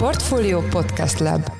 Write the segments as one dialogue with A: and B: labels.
A: Portfolio Podcast Lab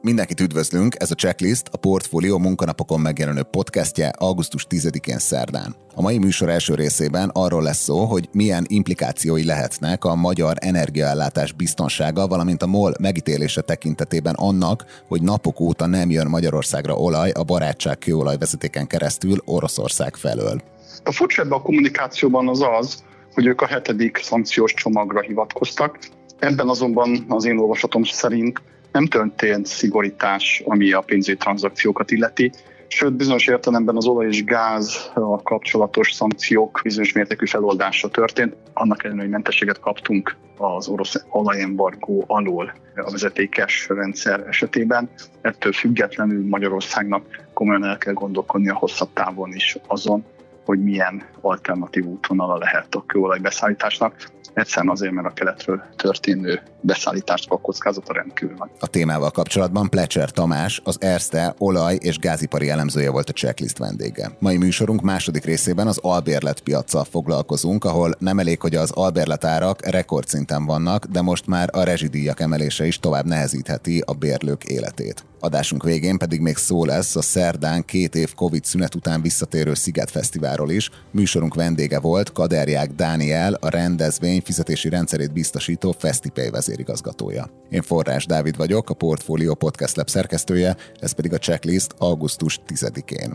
B: Mindenkit üdvözlünk, ez a Checklist, a Portfolio munkanapokon megjelenő podcastje augusztus 10-én szerdán. A mai műsor első részében arról lesz szó, hogy milyen implikációi lehetnek a magyar energiaellátás biztonsága, valamint a MOL megítélése tekintetében annak, hogy napok óta nem jön Magyarországra olaj a barátság kőolajvezetéken keresztül Oroszország felől.
C: A furcsa ebben a kommunikációban az az, hogy ők a hetedik szankciós csomagra hivatkoztak. Ebben azonban az én olvasatom szerint nem történt szigorítás, ami a pénzügyi tranzakciókat illeti, sőt bizonyos értelemben az olaj és gáz a kapcsolatos szankciók bizonyos mértékű feloldása történt. Annak ellenére, hogy mentességet kaptunk az orosz olajembargó alól a vezetékes rendszer esetében. Ettől függetlenül Magyarországnak komolyan el kell gondolkodni a hosszabb távon is azon, hogy milyen alternatív útvonala lehet a kőolaj beszállításnak. Egyszerűen azért, mert a keletről történő beszállítást a kockázata rendkívül nagy.
B: A témával kapcsolatban Plecser Tamás, az Erste olaj- és gázipari elemzője volt a checklist vendége. Mai műsorunk második részében az albérlet piacsal foglalkozunk, ahol nem elég, hogy az albérlet árak rekordszinten vannak, de most már a rezsidíjak emelése is tovább nehezítheti a bérlők életét. Adásunk végén pedig még szó lesz a szerdán két év Covid szünet után visszatérő Sziget Fesztiválról is. Műsorunk vendége volt Kaderják Dániel, a rendezvény fizetési rendszerét biztosító Festipay vezérigazgatója. Én Forrás Dávid vagyok, a Portfolio Podcast Lab szerkesztője, ez pedig a checklist augusztus 10-én.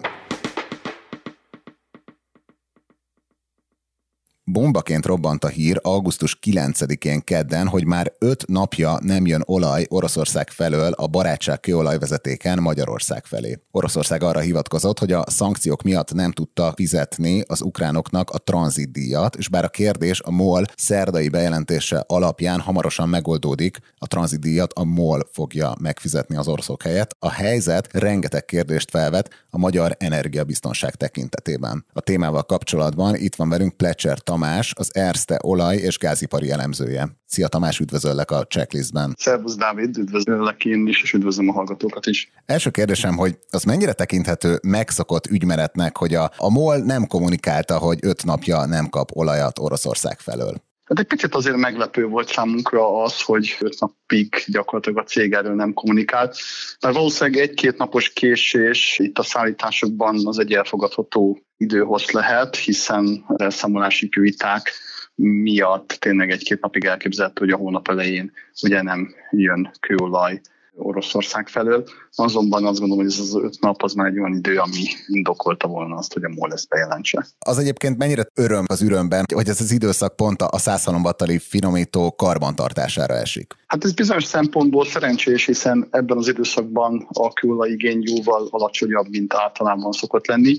B: Bombaként robbant a hír augusztus 9-én kedden, hogy már öt napja nem jön olaj Oroszország felől a barátság kőolajvezetéken Magyarország felé. Oroszország arra hivatkozott, hogy a szankciók miatt nem tudta fizetni az ukránoknak a tranzitdíjat, és bár a kérdés a MOL szerdai bejelentése alapján hamarosan megoldódik, a tranzitdíjat a MOL fogja megfizetni az oroszok helyett. A helyzet rengeteg kérdést felvet a magyar energiabiztonság tekintetében. A témával kapcsolatban itt van velünk Plecser Tamás, az Erste olaj- és gázipari elemzője. Szia Tamás, üdvözöllek a checklistben.
C: Szervusz Dávid, üdvözöllek én is, és üdvözlöm a hallgatókat is.
B: Első kérdésem, hogy az mennyire tekinthető megszokott ügymeretnek, hogy a, a MOL nem kommunikálta, hogy öt napja nem kap olajat Oroszország felől?
C: Hát egy azért meglepő volt számunkra az, hogy öt napig gyakorlatilag a cég erről nem kommunikált, mert valószínűleg egy-két napos késés itt a szállításokban az egy elfogadható időhoz lehet, hiszen elszámolási viták miatt tényleg egy-két napig elképzelhető, hogy a hónap elején ugye nem jön kőolaj Oroszország felől. Azonban azt gondolom, hogy ez az öt nap az már egy olyan idő, ami indokolta volna azt, hogy a MOL ezt bejelentse.
B: Az egyébként mennyire öröm az ürömben, hogy ez az időszak pont a 160 battali finomító karbantartására esik?
C: Hát ez bizonyos szempontból szerencsés, hiszen ebben az időszakban a kőolajigény jóval alacsonyabb, mint általában szokott lenni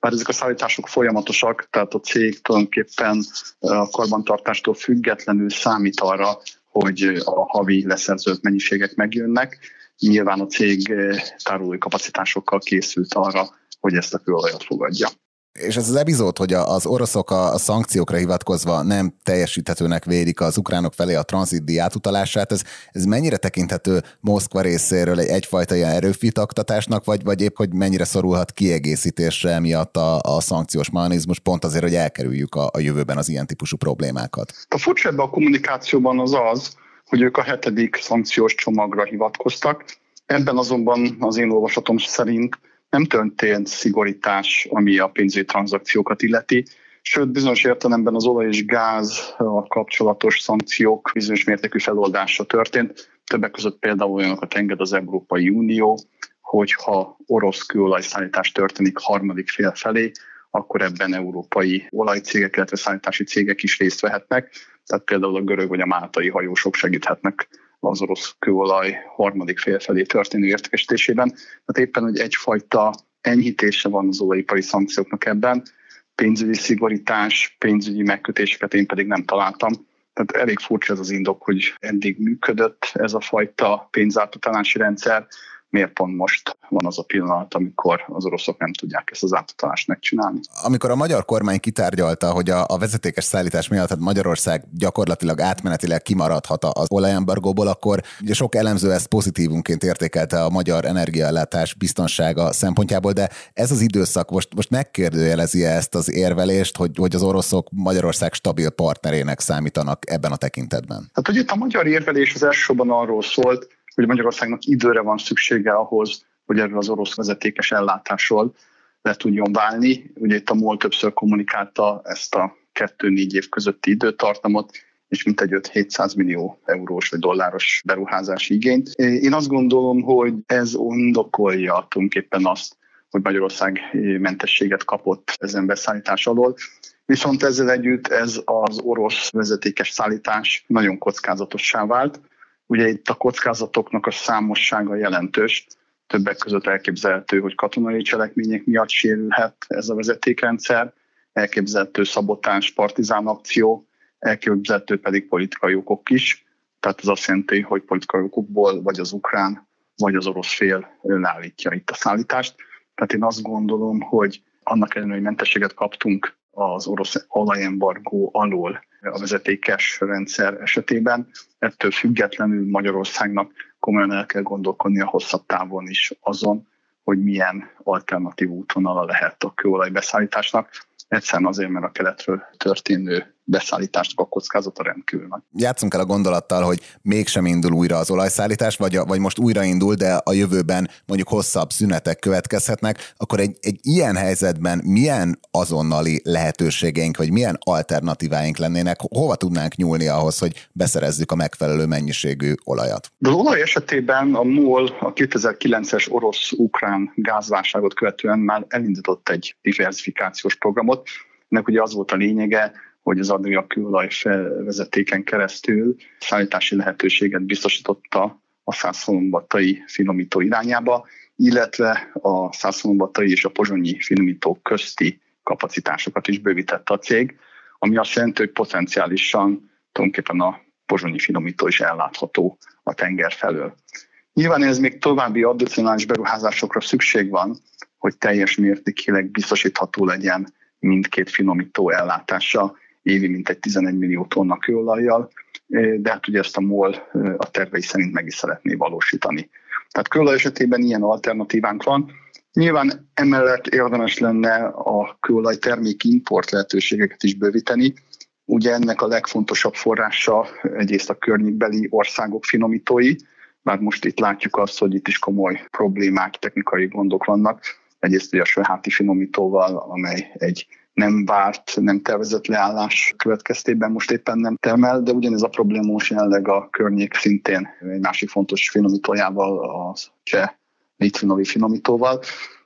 C: bár ezek a szállítások folyamatosak, tehát a cég tulajdonképpen a karbantartástól függetlenül számít arra, hogy a havi leszerzőt mennyiségek megjönnek. Nyilván a cég tárolói kapacitásokkal készült arra, hogy ezt a kőolajat fogadja.
B: És ez az epizód, hogy az oroszok a, szankciókra hivatkozva nem teljesíthetőnek védik az ukránok felé a tranzitdíj átutalását, ez, ez mennyire tekinthető Moszkva részéről egy egyfajta ilyen erőfitaktatásnak, vagy, vagy épp, hogy mennyire szorulhat kiegészítésre miatt a, a szankciós mechanizmus, pont azért, hogy elkerüljük a, a jövőben az ilyen típusú problémákat?
C: A furcsa ebben a kommunikációban az az, hogy ők a hetedik szankciós csomagra hivatkoztak, Ebben azonban az én olvasatom szerint nem történt szigorítás, ami a pénzügyi tranzakciókat illeti, sőt bizonyos értelemben az olaj és gáz kapcsolatos szankciók bizonyos mértékű feloldása történt. Többek között például olyanokat enged az Európai Unió, hogyha orosz kőolajszállítás történik harmadik fél felé, akkor ebben európai olajcégek, illetve szállítási cégek is részt vehetnek. Tehát például a görög vagy a máltai hajósok segíthetnek az orosz kőolaj harmadik fél felé történő értékesítésében. Tehát éppen, hogy egyfajta enyhítése van az olajipari szankcióknak ebben, pénzügyi szigorítás, pénzügyi megkötéseket én pedig nem találtam. Tehát elég furcsa ez az indok, hogy eddig működött ez a fajta pénzátutalási rendszer, miért pont most van az a pillanat, amikor az oroszok nem tudják ezt az átutalást megcsinálni.
B: Amikor a magyar kormány kitárgyalta, hogy a, a vezetékes szállítás miatt hát Magyarország gyakorlatilag átmenetileg kimaradhat az olajembargóból, akkor ugye sok elemző ezt pozitívunként értékelte a magyar energiaellátás biztonsága szempontjából, de ez az időszak most, most megkérdőjelezi ezt az érvelést, hogy, hogy az oroszok Magyarország stabil partnerének számítanak ebben a tekintetben?
C: Hát, hogy itt a magyar érvelés az elsősorban arról szólt, hogy Magyarországnak időre van szüksége ahhoz, hogy erről az orosz vezetékes ellátásról le tudjon válni. Ugye itt a MOL többször kommunikálta ezt a kettő-négy év közötti időtartamot, és mintegy 5-700 millió eurós vagy dolláros beruházási igényt. Én azt gondolom, hogy ez ondokolja tulajdonképpen azt, hogy Magyarország mentességet kapott ezen beszállítás alól. Viszont ezzel együtt ez az orosz vezetékes szállítás nagyon kockázatossá vált. Ugye itt a kockázatoknak a számossága jelentős, többek között elképzelhető, hogy katonai cselekmények miatt sérülhet ez a vezetékrendszer, elképzelhető szabotás, partizán akció, elképzelhető pedig politikai okok is. Tehát ez azt jelenti, hogy politikai okokból vagy az ukrán, vagy az orosz fél leállítja itt a szállítást. Tehát én azt gondolom, hogy annak ellenére, hogy mentességet kaptunk az orosz olajembargó alól a vezetékes rendszer esetében. Ettől függetlenül Magyarországnak komolyan el kell gondolkodni a hosszabb távon is azon, hogy milyen alternatív útvonala lehet a kőolaj beszállításnak. Egyszerűen azért, mert a keletről történő beszállításnak a kockázata rendkívül nagy.
B: Játszunk el a gondolattal, hogy mégsem indul újra az olajszállítás, vagy, a, vagy most újra indul, de a jövőben mondjuk hosszabb szünetek következhetnek, akkor egy, egy ilyen helyzetben milyen azonnali lehetőségeink, vagy milyen alternatíváink lennének, hova tudnánk nyúlni ahhoz, hogy beszerezzük a megfelelő mennyiségű olajat?
C: Az olaj esetében a MOL a 2009-es orosz-ukrán gázválságot követően már elindított egy diversifikációs programot, ennek ugye az volt a lényege, hogy az Adria kőolaj felvezetéken keresztül szállítási lehetőséget biztosította a szászolombatai finomító irányába, illetve a szászolombatai és a pozsonyi finomító közti kapacitásokat is bővítette a cég, ami azt jelenti, hogy potenciálisan tulajdonképpen a pozsonyi finomító is ellátható a tenger felől. Nyilván ez még további addicionális beruházásokra szükség van, hogy teljes mértékileg biztosítható legyen mindkét finomító ellátása, évi mintegy 11 millió tonna kőolajjal, de hát ugye ezt a MOL a tervei szerint meg is szeretné valósítani. Tehát kőolaj esetében ilyen alternatívánk van. Nyilván emellett érdemes lenne a kőolaj termék import lehetőségeket is bővíteni. Ugye ennek a legfontosabb forrása egyrészt a környékbeli országok finomítói, bár most itt látjuk azt, hogy itt is komoly problémák, technikai gondok vannak. Egyrészt ugye a Söháti finomítóval, amely egy nem várt, nem tervezett leállás következtében most éppen nem termel, de ugyanez a probléma most jelenleg a környék szintén egy másik fontos finomítójával, a cseh litvinovi finomítóval.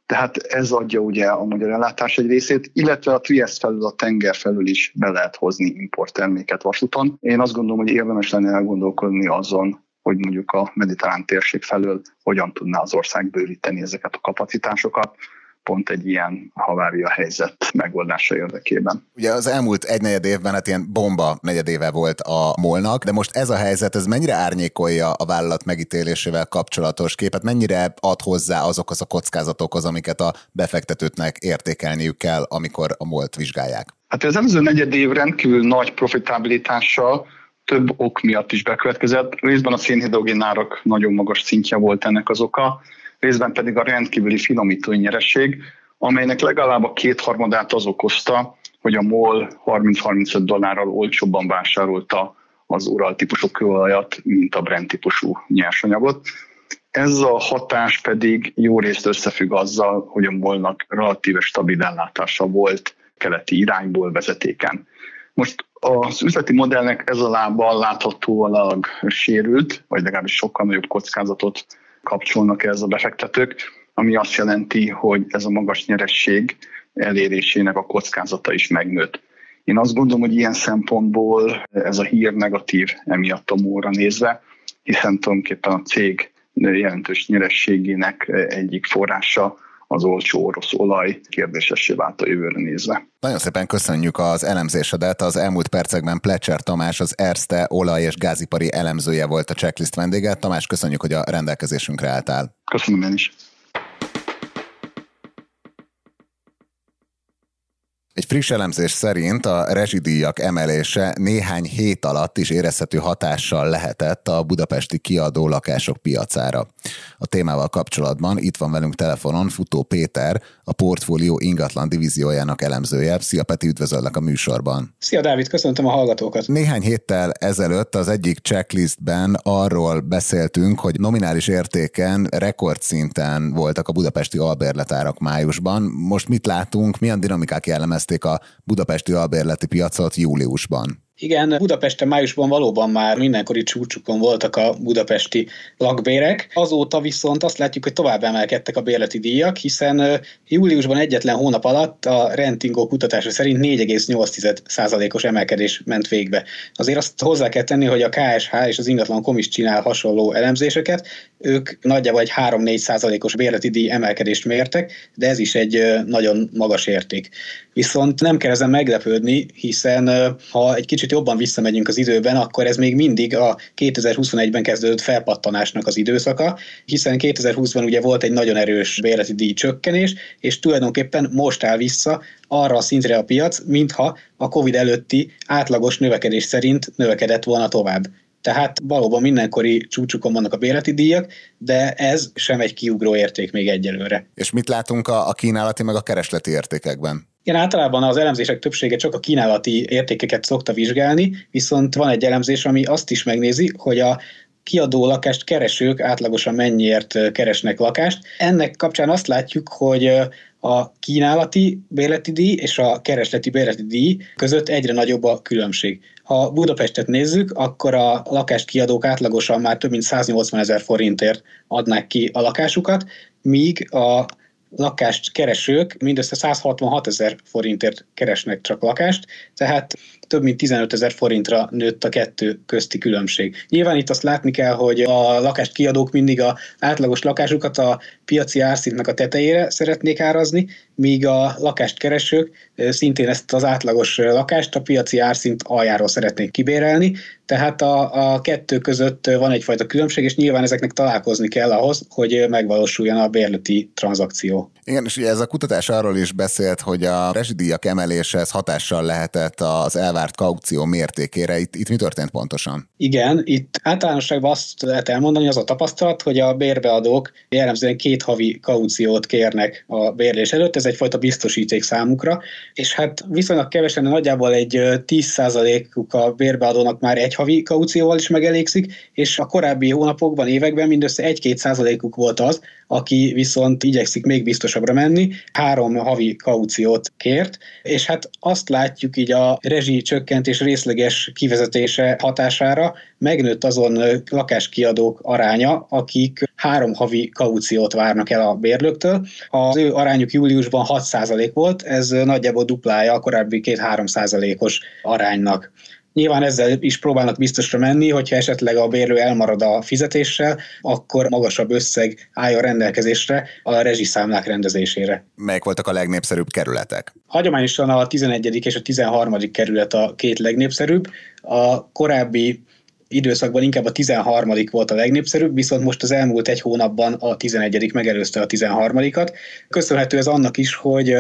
C: Tehát ez adja ugye a magyar ellátás egy részét, illetve a Trieste felül, a tenger felül is be lehet hozni importterméket vasúton. Én azt gondolom, hogy érdemes lenne elgondolkodni azon, hogy mondjuk a mediterrán térség felől hogyan tudná az ország bővíteni ezeket a kapacitásokat pont egy ilyen havária helyzet megoldása érdekében.
B: Ugye az elmúlt egy negyed évben hát ilyen bomba negyedéve volt a molnak, de most ez a helyzet, ez mennyire árnyékolja a vállalat megítélésével kapcsolatos képet, mennyire ad hozzá azokhoz a kockázatokhoz, amiket a befektetőknek értékelniük kell, amikor a molt vizsgálják?
C: Hát az előző negyed év rendkívül nagy profitabilitással több ok miatt is bekövetkezett. Részben a szénhidrogén árak nagyon magas szintje volt ennek az oka, részben pedig a rendkívüli finomítói nyereség, amelynek legalább a kétharmadát az okozta, hogy a MOL 30-35 dollárral olcsóbban vásárolta az Ural típusú kőolajat, mint a Brent típusú nyersanyagot. Ez a hatás pedig jó részt összefügg azzal, hogy a molnak relatíve stabil ellátása volt keleti irányból vezetéken. Most az üzleti modellnek ez a lába láthatóan sérült, vagy legalábbis sokkal nagyobb kockázatot kapcsolnak ez a befektetők, ami azt jelenti, hogy ez a magas nyeresség elérésének a kockázata is megnőtt. Én azt gondolom, hogy ilyen szempontból ez a hír negatív emiatt a móra nézve, hiszen tulajdonképpen a cég jelentős nyerességének egyik forrása az olcsó orosz olaj kérdésessé vált a jövőre nézve.
B: Nagyon szépen köszönjük az elemzésedet. Az elmúlt percekben Plecser Tamás, az Erste olaj- és gázipari elemzője volt a checklist vendége. Tamás, köszönjük, hogy a rendelkezésünkre álltál.
C: Köszönöm én is.
B: Egy friss elemzés szerint a rezsidíjak emelése néhány hét alatt is érezhető hatással lehetett a budapesti kiadó lakások piacára. A témával kapcsolatban itt van velünk telefonon Futó Péter, a portfólió ingatlan divíziójának elemzője. Szia Peti, üdvözöllek a műsorban.
D: Szia Dávid, köszöntöm a hallgatókat.
B: Néhány héttel ezelőtt az egyik checklistben arról beszéltünk, hogy nominális értéken rekordszinten voltak a budapesti albérletárak májusban. Most mit látunk, milyen dinamikák jellemezték a budapesti albérleti piacot júliusban?
D: Igen, Budapesten májusban valóban már mindenkori csúcsukon voltak a budapesti lakbérek. Azóta viszont azt látjuk, hogy tovább emelkedtek a bérleti díjak, hiszen júliusban egyetlen hónap alatt a Rentingó kutatása szerint 4,8%-os emelkedés ment végbe. Azért azt hozzá kell tenni, hogy a KSH és az ingatlan komis csinál hasonló elemzéseket, ők nagyjából egy 3-4%-os bérleti díj emelkedést mértek, de ez is egy nagyon magas érték. Viszont nem kell ezen meglepődni, hiszen ha egy kicsit jobban visszamegyünk az időben, akkor ez még mindig a 2021-ben kezdődött felpattanásnak az időszaka, hiszen 2020-ban ugye volt egy nagyon erős bérleti díj csökkenés, és tulajdonképpen most áll vissza arra a szintre a piac, mintha a COVID előtti átlagos növekedés szerint növekedett volna tovább. Tehát valóban mindenkori csúcsukon vannak a bérleti díjak, de ez sem egy kiugró érték még egyelőre.
B: És mit látunk a, a kínálati meg a keresleti értékekben?
D: Igen, általában az elemzések többsége csak a kínálati értékeket szokta vizsgálni, viszont van egy elemzés, ami azt is megnézi, hogy a kiadó lakást keresők átlagosan mennyiért keresnek lakást. Ennek kapcsán azt látjuk, hogy a kínálati bérleti díj és a keresleti bérleti díj között egyre nagyobb a különbség. Ha Budapestet nézzük, akkor a lakást kiadók átlagosan már több mint 180 ezer forintért adnák ki a lakásukat, míg a lakást keresők mindössze 166 ezer forintért keresnek csak lakást, tehát több mint 15 ezer forintra nőtt a kettő közti különbség. Nyilván itt azt látni kell, hogy a lakást kiadók mindig a átlagos lakásukat a piaci árszintnek a tetejére szeretnék árazni, míg a lakást keresők szintén ezt az átlagos lakást a piaci árszint aljáról szeretnék kibérelni, tehát a, a kettő között van egyfajta különbség, és nyilván ezeknek találkozni kell ahhoz, hogy megvalósuljon a bérleti tranzakció.
B: Igen, és ugye ez a kutatás arról is beszélt, hogy a rezsidíjak emelése hatással lehetett az elvárt kaució mértékére. Itt, itt mi történt pontosan?
D: Igen, itt általánosságban azt lehet elmondani, az a tapasztalat, hogy a bérbeadók jellemzően két havi kauciót kérnek a bérlés előtt, ez egyfajta biztosíték számukra, és hát viszonylag kevesen, nagyjából egy 10%-uk a bérbeadónak már egy havi kaucióval is megelégszik, és a korábbi hónapokban, években mindössze 1-2 százalékuk volt az, aki viszont igyekszik még biztosabbra menni, három havi kauciót kért, és hát azt látjuk így a rezsi csökkentés részleges kivezetése hatására, megnőtt azon lakáskiadók aránya, akik három havi kauciót várnak el a bérlőktől. Az ő arányuk júliusban 6% volt, ez nagyjából duplája a korábbi két-3 os aránynak. Nyilván ezzel is próbálnak biztosra menni, hogyha esetleg a bérlő elmarad a fizetéssel, akkor magasabb összeg álljon rendelkezésre a rezsiszámlák rendezésére.
B: Melyek voltak a legnépszerűbb kerületek?
D: Hagyományosan a 11. és a 13. kerület a két legnépszerűbb. A korábbi időszakban inkább a 13. volt a legnépszerűbb, viszont most az elmúlt egy hónapban a 11. megelőzte a 13-at. Köszönhető ez annak is, hogy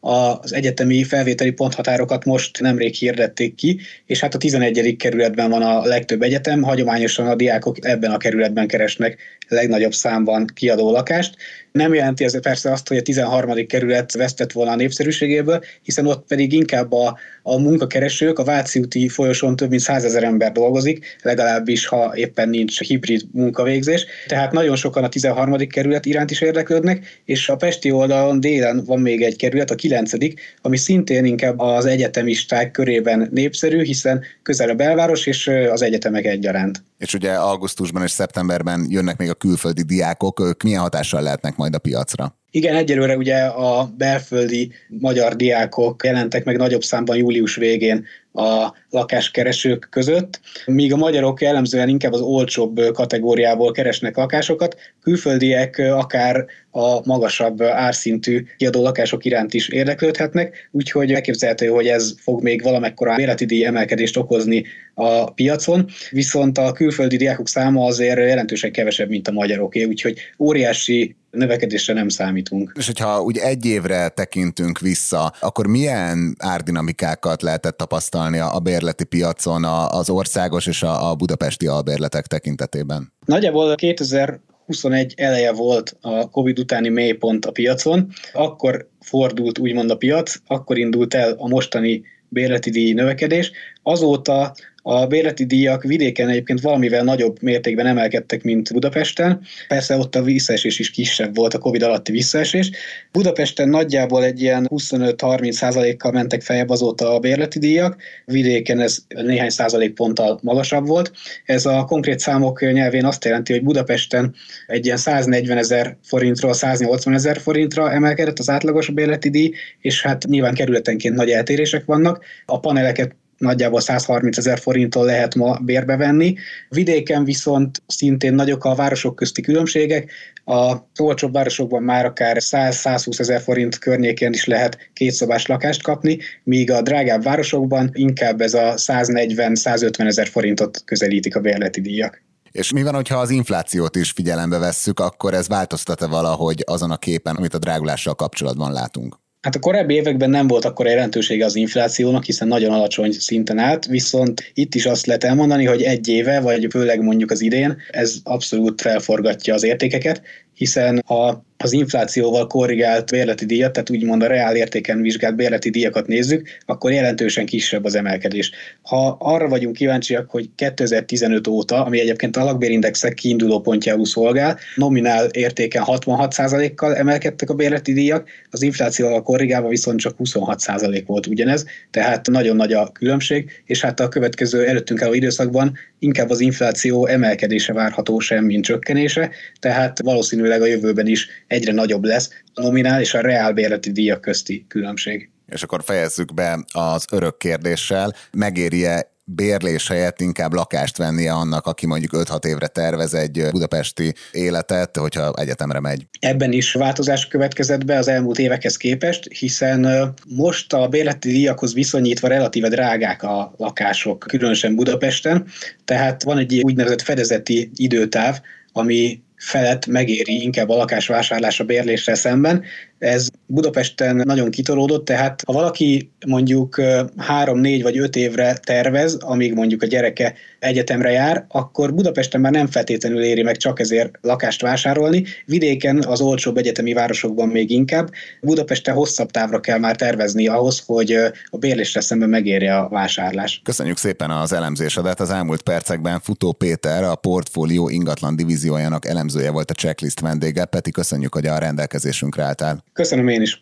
D: az egyetemi felvételi ponthatárokat most nemrég hirdették ki, és hát a 11. kerületben van a legtöbb egyetem, hagyományosan a diákok ebben a kerületben keresnek legnagyobb számban kiadó lakást. Nem jelenti ez persze azt, hogy a 13. kerület vesztett volna a népszerűségéből, hiszen ott pedig inkább a, a munkakeresők, a Váci úti folyosón több mint százezer ember dolgozik, legalábbis ha éppen nincs hibrid munkavégzés. Tehát nagyon sokan a 13. kerület iránt is érdeklődnek, és a Pesti oldalon délen van még egy kerület, a 9. ami szintén inkább az egyetemisták körében népszerű, hiszen közel a belváros és az egyetemek egyaránt.
B: És ugye augusztusban és szeptemberben jönnek még a külföldi diákok, ők milyen hatással lehetnek majd a piacra?
D: Igen, egyelőre ugye a belföldi magyar diákok jelentek meg nagyobb számban július végén a lakáskeresők között, míg a magyarok jellemzően inkább az olcsóbb kategóriából keresnek lakásokat, külföldiek akár a magasabb árszintű kiadó lakások iránt is érdeklődhetnek, úgyhogy elképzelhető, hogy ez fog még valamekkora bérleti díj emelkedést okozni a piacon, viszont a külföldi diákok száma azért jelentősen kevesebb, mint a magyaroké, úgyhogy óriási növekedésre nem számítunk.
B: És hogyha úgy egy évre tekintünk vissza, akkor milyen árdinamikákat lehetett tapasztalni a bérleti piacon az országos és a budapesti albérletek tekintetében?
D: Nagyjából 2000 21 eleje volt a Covid utáni mélypont a piacon, akkor fordult úgymond a piac, akkor indult el a mostani bérleti díj növekedés. Azóta a bérleti díjak vidéken egyébként valamivel nagyobb mértékben emelkedtek, mint Budapesten. Persze ott a visszaesés is kisebb volt, a Covid alatti visszaesés. Budapesten nagyjából egy ilyen 25-30 százalékkal mentek feljebb azóta a bérleti díjak, vidéken ez néhány százalék ponttal magasabb volt. Ez a konkrét számok nyelvén azt jelenti, hogy Budapesten egy ilyen 140 ezer forintról 180 ezer forintra emelkedett az átlagos bérleti díj, és hát nyilván kerületenként nagy eltérések vannak. A paneleket nagyjából 130 ezer forinttól lehet ma bérbe venni. Vidéken viszont szintén nagyok a városok közti különbségek. A olcsóbb városokban már akár 100-120 ezer forint környékén is lehet kétszobás lakást kapni, míg a drágább városokban inkább ez a 140-150 ezer forintot közelítik a bérleti díjak.
B: És mi van, hogyha az inflációt is figyelembe vesszük, akkor ez változtat-e valahogy azon a képen, amit a drágulással kapcsolatban látunk?
D: Hát a korábbi években nem volt akkor jelentősége az inflációnak, hiszen nagyon alacsony szinten állt, viszont itt is azt lehet elmondani, hogy egy éve, vagy főleg mondjuk az idén, ez abszolút felforgatja az értékeket, hiszen a az inflációval korrigált bérleti díjat, tehát úgymond a reál értéken vizsgált bérleti díjakat nézzük, akkor jelentősen kisebb az emelkedés. Ha arra vagyunk kíváncsiak, hogy 2015 óta, ami egyébként a lakbérindexek kiinduló pontjául szolgál, nominál értéken 66%-kal emelkedtek a bérleti díjak, az inflációval korrigálva viszont csak 26% volt ugyanez, tehát nagyon nagy a különbség, és hát a következő előttünk álló időszakban inkább az infláció emelkedése várható sem, mint csökkenése, tehát valószínűleg a jövőben is egyre nagyobb lesz a nominál és a reál bérleti díjak közti különbség.
B: És akkor fejezzük be az örök kérdéssel. Megéri-e bérlés helyett inkább lakást vennie annak, aki mondjuk 5-6 évre tervez egy budapesti életet, hogyha egyetemre megy.
D: Ebben is változás következett be az elmúlt évekhez képest, hiszen most a bérleti díjakhoz viszonyítva relatíve drágák a lakások, különösen Budapesten, tehát van egy úgynevezett fedezeti időtáv, ami felett megéri inkább a lakásvásárlás a bérlésre szemben. Ez Budapesten nagyon kitolódott, tehát ha valaki mondjuk három, négy vagy öt évre tervez, amíg mondjuk a gyereke egyetemre jár, akkor Budapesten már nem feltétlenül éri meg csak ezért lakást vásárolni. Vidéken, az olcsóbb egyetemi városokban még inkább. Budapesten hosszabb távra kell már tervezni ahhoz, hogy a bérlésre szemben megérje a vásárlás.
B: Köszönjük szépen az elemzésedet. Az elmúlt percekben Futó Péter, a portfólió ingatlan divíziójának elemzője volt a checklist vendége. Peti, köszönjük, hogy a rendelkezésünkre álltál.
D: Köszönöm én is.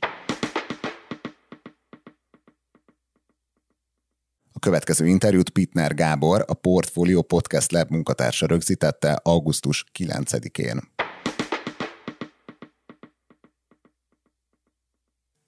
B: A következő interjút Pitner Gábor, a Portfolio Podcast Lab munkatársa rögzítette augusztus 9-én.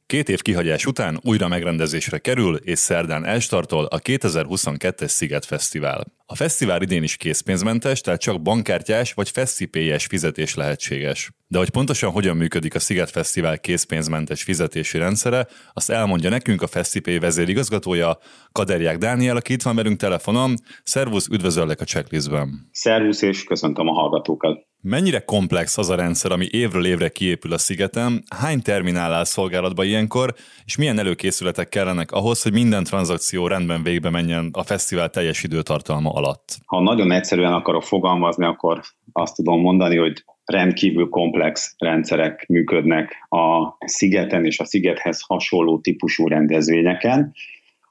E: Két év kihagyás után újra megrendezésre kerül, és szerdán elstartol a 2022-es Sziget Fesztivál. A fesztivál idén is készpénzmentes, tehát csak bankkártyás vagy feszipélyes fizetés lehetséges. De hogy pontosan hogyan működik a Sziget Fesztivál készpénzmentes fizetési rendszere, azt elmondja nekünk a Feszipé vezérigazgatója, Kaderják Dániel, aki itt van velünk telefonon. Szervusz, üdvözöllek a checklistben.
F: Szervusz, és köszöntöm a hallgatókat.
E: Mennyire komplex az a rendszer, ami évről évre kiépül a szigeten? Hány terminál áll szolgálatba ilyenkor, és milyen előkészületek kellenek ahhoz, hogy minden tranzakció rendben végbe menjen a fesztivál teljes időtartalma alatt?
F: Ha nagyon egyszerűen akarok fogalmazni, akkor azt tudom mondani, hogy rendkívül komplex rendszerek működnek a szigeten és a szigethez hasonló típusú rendezvényeken.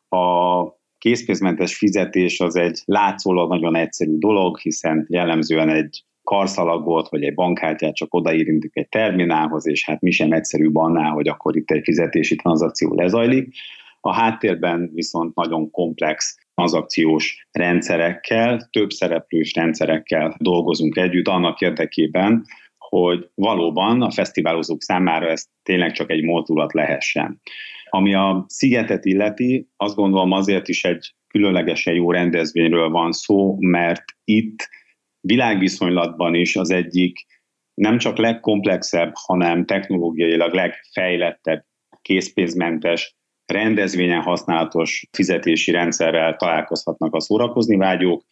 F: A készpénzmentes fizetés az egy látszólag nagyon egyszerű dolog, hiszen jellemzően egy karszalagot, vagy egy bankkártyát csak odaírintik egy terminálhoz, és hát mi sem egyszerűbb annál, hogy akkor itt egy fizetési tranzakció lezajlik. A háttérben viszont nagyon komplex tranzakciós rendszerekkel, több szereplős rendszerekkel dolgozunk együtt annak érdekében, hogy valóban a fesztiválozók számára ez tényleg csak egy mozdulat lehessen. Ami a szigetet illeti, azt gondolom azért is egy különlegesen jó rendezvényről van szó, mert itt világviszonylatban is az egyik nem csak legkomplexebb, hanem technológiailag legfejlettebb készpénzmentes rendezvényen használatos fizetési rendszerrel találkozhatnak a szórakozni vágyók,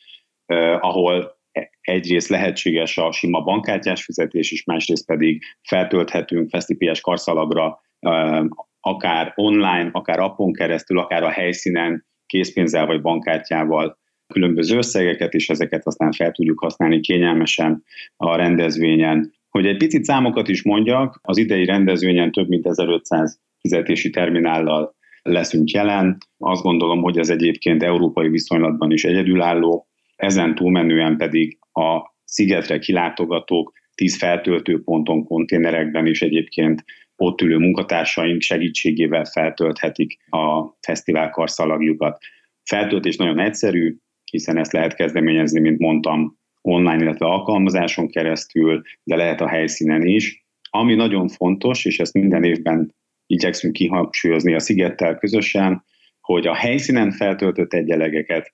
F: eh, ahol egyrészt lehetséges a sima bankkártyás fizetés is, másrészt pedig feltölthetünk fesztipies karszalagra eh, akár online, akár appon keresztül, akár a helyszínen készpénzzel vagy bankkártyával különböző összegeket, és ezeket aztán fel tudjuk használni kényelmesen a rendezvényen. Hogy egy picit számokat is mondjak, az idei rendezvényen több mint 1500 fizetési terminállal leszünk jelen. Azt gondolom, hogy ez egyébként európai viszonylatban is egyedülálló. Ezen túlmenően pedig a szigetre kilátogatók 10 feltöltőponton, konténerekben is egyébként ott ülő munkatársaink segítségével feltölthetik a fesztivál karszalagjukat. Feltöltés nagyon egyszerű, hiszen ezt lehet kezdeményezni, mint mondtam, online, illetve alkalmazáson keresztül, de lehet a helyszínen is. Ami nagyon fontos, és ezt minden évben igyekszünk kihangsúlyozni a Szigettel közösen, hogy a helyszínen feltöltött egyenlegeket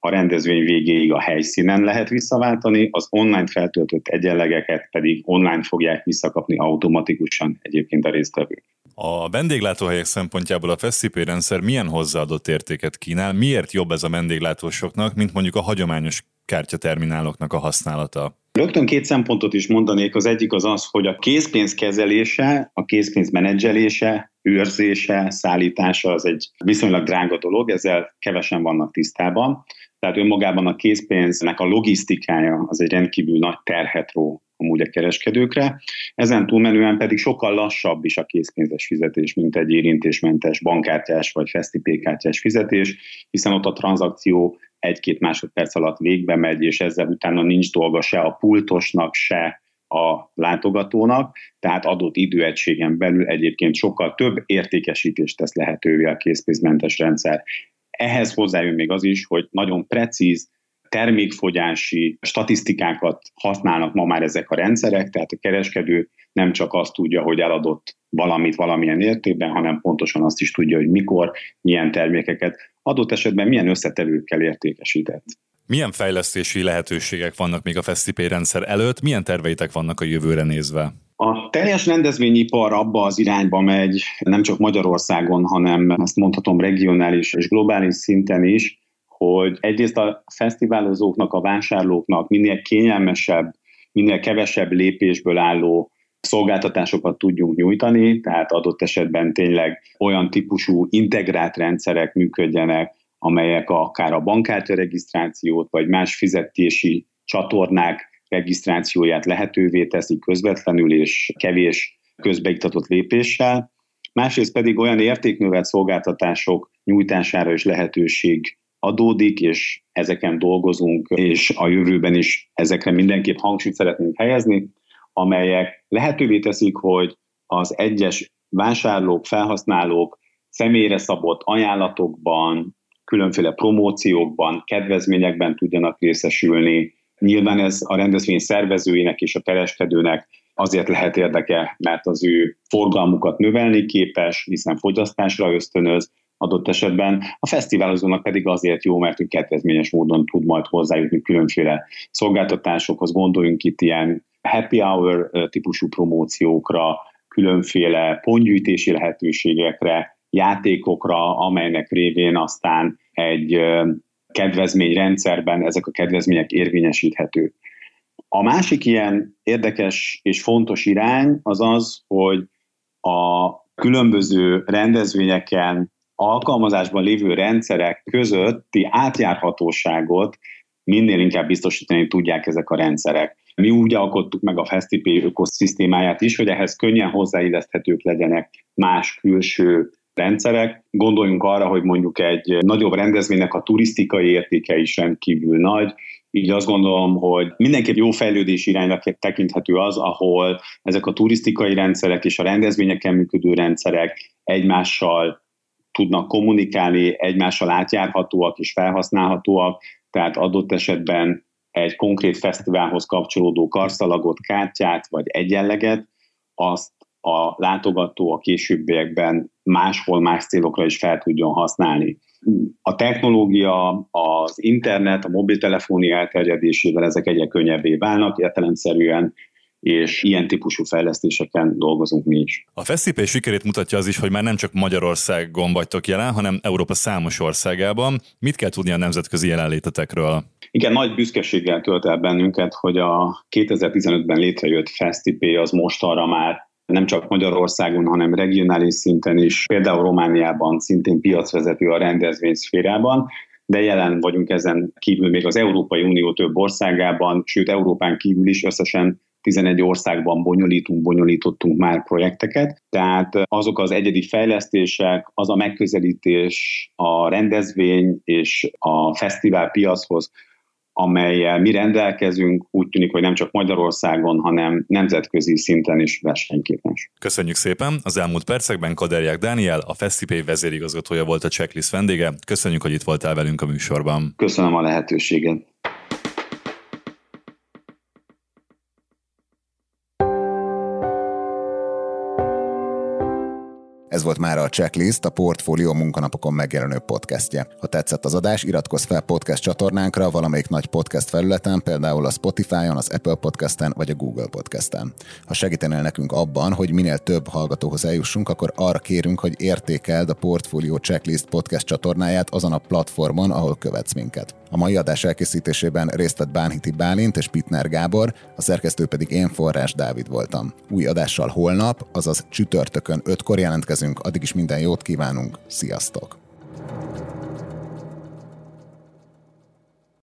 F: a rendezvény végéig a helyszínen lehet visszaváltani, az online feltöltött egyenlegeket pedig online fogják visszakapni automatikusan egyébként a résztvevők.
E: A vendéglátóhelyek szempontjából a FesztiPay rendszer milyen hozzáadott értéket kínál? Miért jobb ez a vendéglátósoknak, mint mondjuk a hagyományos kártyatermináloknak a használata?
F: Rögtön két szempontot is mondanék. Az egyik az az, hogy a készpénz kezelése, a készpénz menedzselése, őrzése, szállítása az egy viszonylag drága dolog, ezzel kevesen vannak tisztában. Tehát önmagában a készpénznek a logisztikája az egy rendkívül nagy terhet ró amúgy a kereskedőkre. Ezen túlmenően pedig sokkal lassabb is a készpénzes fizetés, mint egy érintésmentes bankkártyás vagy fesztipékártyás fizetés, hiszen ott a tranzakció egy-két másodperc alatt végbe megy, és ezzel utána nincs dolga se a pultosnak, se a látogatónak, tehát adott időegységen belül egyébként sokkal több értékesítést tesz lehetővé a készpénzmentes rendszer. Ehhez hozzájön még az is, hogy nagyon precíz termékfogyási statisztikákat használnak ma már ezek a rendszerek, tehát a kereskedő nem csak azt tudja, hogy eladott valamit valamilyen értékben, hanem pontosan azt is tudja, hogy mikor, milyen termékeket, adott esetben milyen összetevőkkel értékesített.
E: Milyen fejlesztési lehetőségek vannak még a FestiPay rendszer előtt? Milyen terveitek vannak a jövőre nézve?
F: A teljes rendezvényipar abba az irányba megy, nem csak Magyarországon, hanem azt mondhatom regionális és globális szinten is, hogy egyrészt a fesztiválozóknak, a vásárlóknak minél kényelmesebb, minél kevesebb lépésből álló szolgáltatásokat tudjunk nyújtani, tehát adott esetben tényleg olyan típusú integrált rendszerek működjenek, amelyek akár a bankkártya regisztrációt, vagy más fizetési csatornák regisztrációját lehetővé teszik közvetlenül és kevés közbeiktatott lépéssel. Másrészt pedig olyan értéknövelt szolgáltatások nyújtására is lehetőség adódik, és ezeken dolgozunk, és a jövőben is ezekre mindenképp hangsúlyt szeretnénk helyezni, amelyek lehetővé teszik, hogy az egyes vásárlók, felhasználók személyre szabott ajánlatokban, különféle promóciókban, kedvezményekben tudjanak részesülni. Nyilván ez a rendezvény szervezőinek és a kereskedőnek azért lehet érdeke, mert az ő forgalmukat növelni képes, hiszen fogyasztásra ösztönöz, adott esetben. A fesztiválozónak pedig azért jó, mert hogy kedvezményes módon tud majd hozzájutni különféle szolgáltatásokhoz. Gondoljunk itt ilyen happy hour típusú promóciókra, különféle pontgyűjtési lehetőségekre, játékokra, amelynek révén aztán egy kedvezményrendszerben ezek a kedvezmények érvényesíthetők. A másik ilyen érdekes és fontos irány az az, hogy a különböző rendezvényeken alkalmazásban lévő rendszerek közötti átjárhatóságot minél inkább biztosítani tudják ezek a rendszerek. Mi úgy alkottuk meg a FestiPay ökoszisztémáját is, hogy ehhez könnyen hozzáilleszthetők legyenek más külső rendszerek. Gondoljunk arra, hogy mondjuk egy nagyobb rendezvénynek a turisztikai értéke is rendkívül nagy, így azt gondolom, hogy mindenképp jó fejlődés irányra tekinthető az, ahol ezek a turisztikai rendszerek és a rendezvényeken működő rendszerek egymással tudnak kommunikálni, egymással átjárhatóak és felhasználhatóak, tehát adott esetben egy konkrét fesztiválhoz kapcsolódó karszalagot, kártyát vagy egyenleget, azt a látogató a későbbiekben máshol más célokra is fel tudjon használni. A technológia, az internet, a mobiltelefóni elterjedésével ezek egyre könnyebbé válnak, értelemszerűen és ilyen típusú fejlesztéseken dolgozunk mi is.
E: A Feszipé sikerét mutatja az is, hogy már nem csak Magyarországon vagytok jelen, hanem Európa számos országában. Mit kell tudni a nemzetközi jelenlétetekről?
F: Igen, nagy büszkeséggel tölt el bennünket, hogy a 2015-ben létrejött Fesztipé az mostanra már nem csak Magyarországon, hanem regionális szinten is, például Romániában szintén piacvezető a rendezvényszférában, de jelen vagyunk ezen kívül még az Európai Unió több országában, sőt Európán kívül is összesen 11 országban bonyolítunk, bonyolítottunk már projekteket, tehát azok az egyedi fejlesztések, az a megközelítés a rendezvény és a fesztivál piachoz, amelyel mi rendelkezünk, úgy tűnik, hogy nem csak Magyarországon, hanem nemzetközi szinten is versenyképes.
E: Köszönjük szépen! Az elmúlt percekben Kaderják Dániel, a Fesztipé vezérigazgatója volt a checklist vendége. Köszönjük, hogy itt voltál velünk a műsorban.
F: Köszönöm a lehetőséget.
B: Ez volt már a Checklist, a Portfolio munkanapokon megjelenő podcastje. Ha tetszett az adás, iratkozz fel podcast csatornánkra valamelyik nagy podcast felületen, például a Spotify-on, az Apple Podcasten vagy a Google Podcasten. Ha segítenél nekünk abban, hogy minél több hallgatóhoz eljussunk, akkor arra kérünk, hogy értékeld a Portfolio Checklist podcast csatornáját azon a platformon, ahol követsz minket. A mai adás elkészítésében részt vett Bánhiti Bálint és Pitner Gábor, a szerkesztő pedig én Forrás Dávid voltam. Új adással holnap, azaz csütörtökön 5-kor jelentkezünk, addig is minden jót kívánunk, sziasztok!